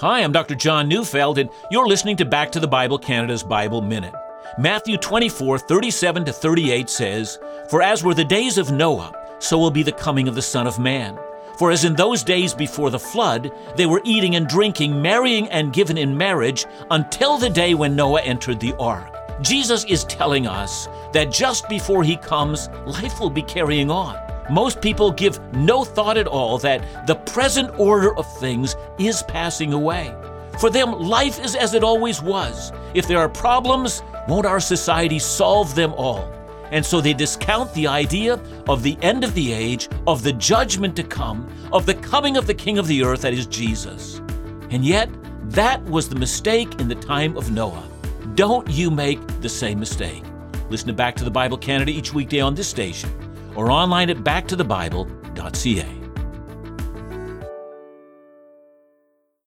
Hi, I'm Dr. John Neufeld, and you're listening to Back to the Bible Canada's Bible Minute. Matthew 24, 37 to 38 says, For as were the days of Noah, so will be the coming of the Son of Man. For as in those days before the flood, they were eating and drinking, marrying and given in marriage, until the day when Noah entered the ark. Jesus is telling us that just before he comes, life will be carrying on. Most people give no thought at all that the present order of things is passing away. For them, life is as it always was. If there are problems, won't our society solve them all? And so they discount the idea of the end of the age, of the judgment to come, of the coming of the King of the earth, that is Jesus. And yet, that was the mistake in the time of Noah. Don't you make the same mistake. Listen to Back to the Bible Canada each weekday on this station or online at backtothebible.ca.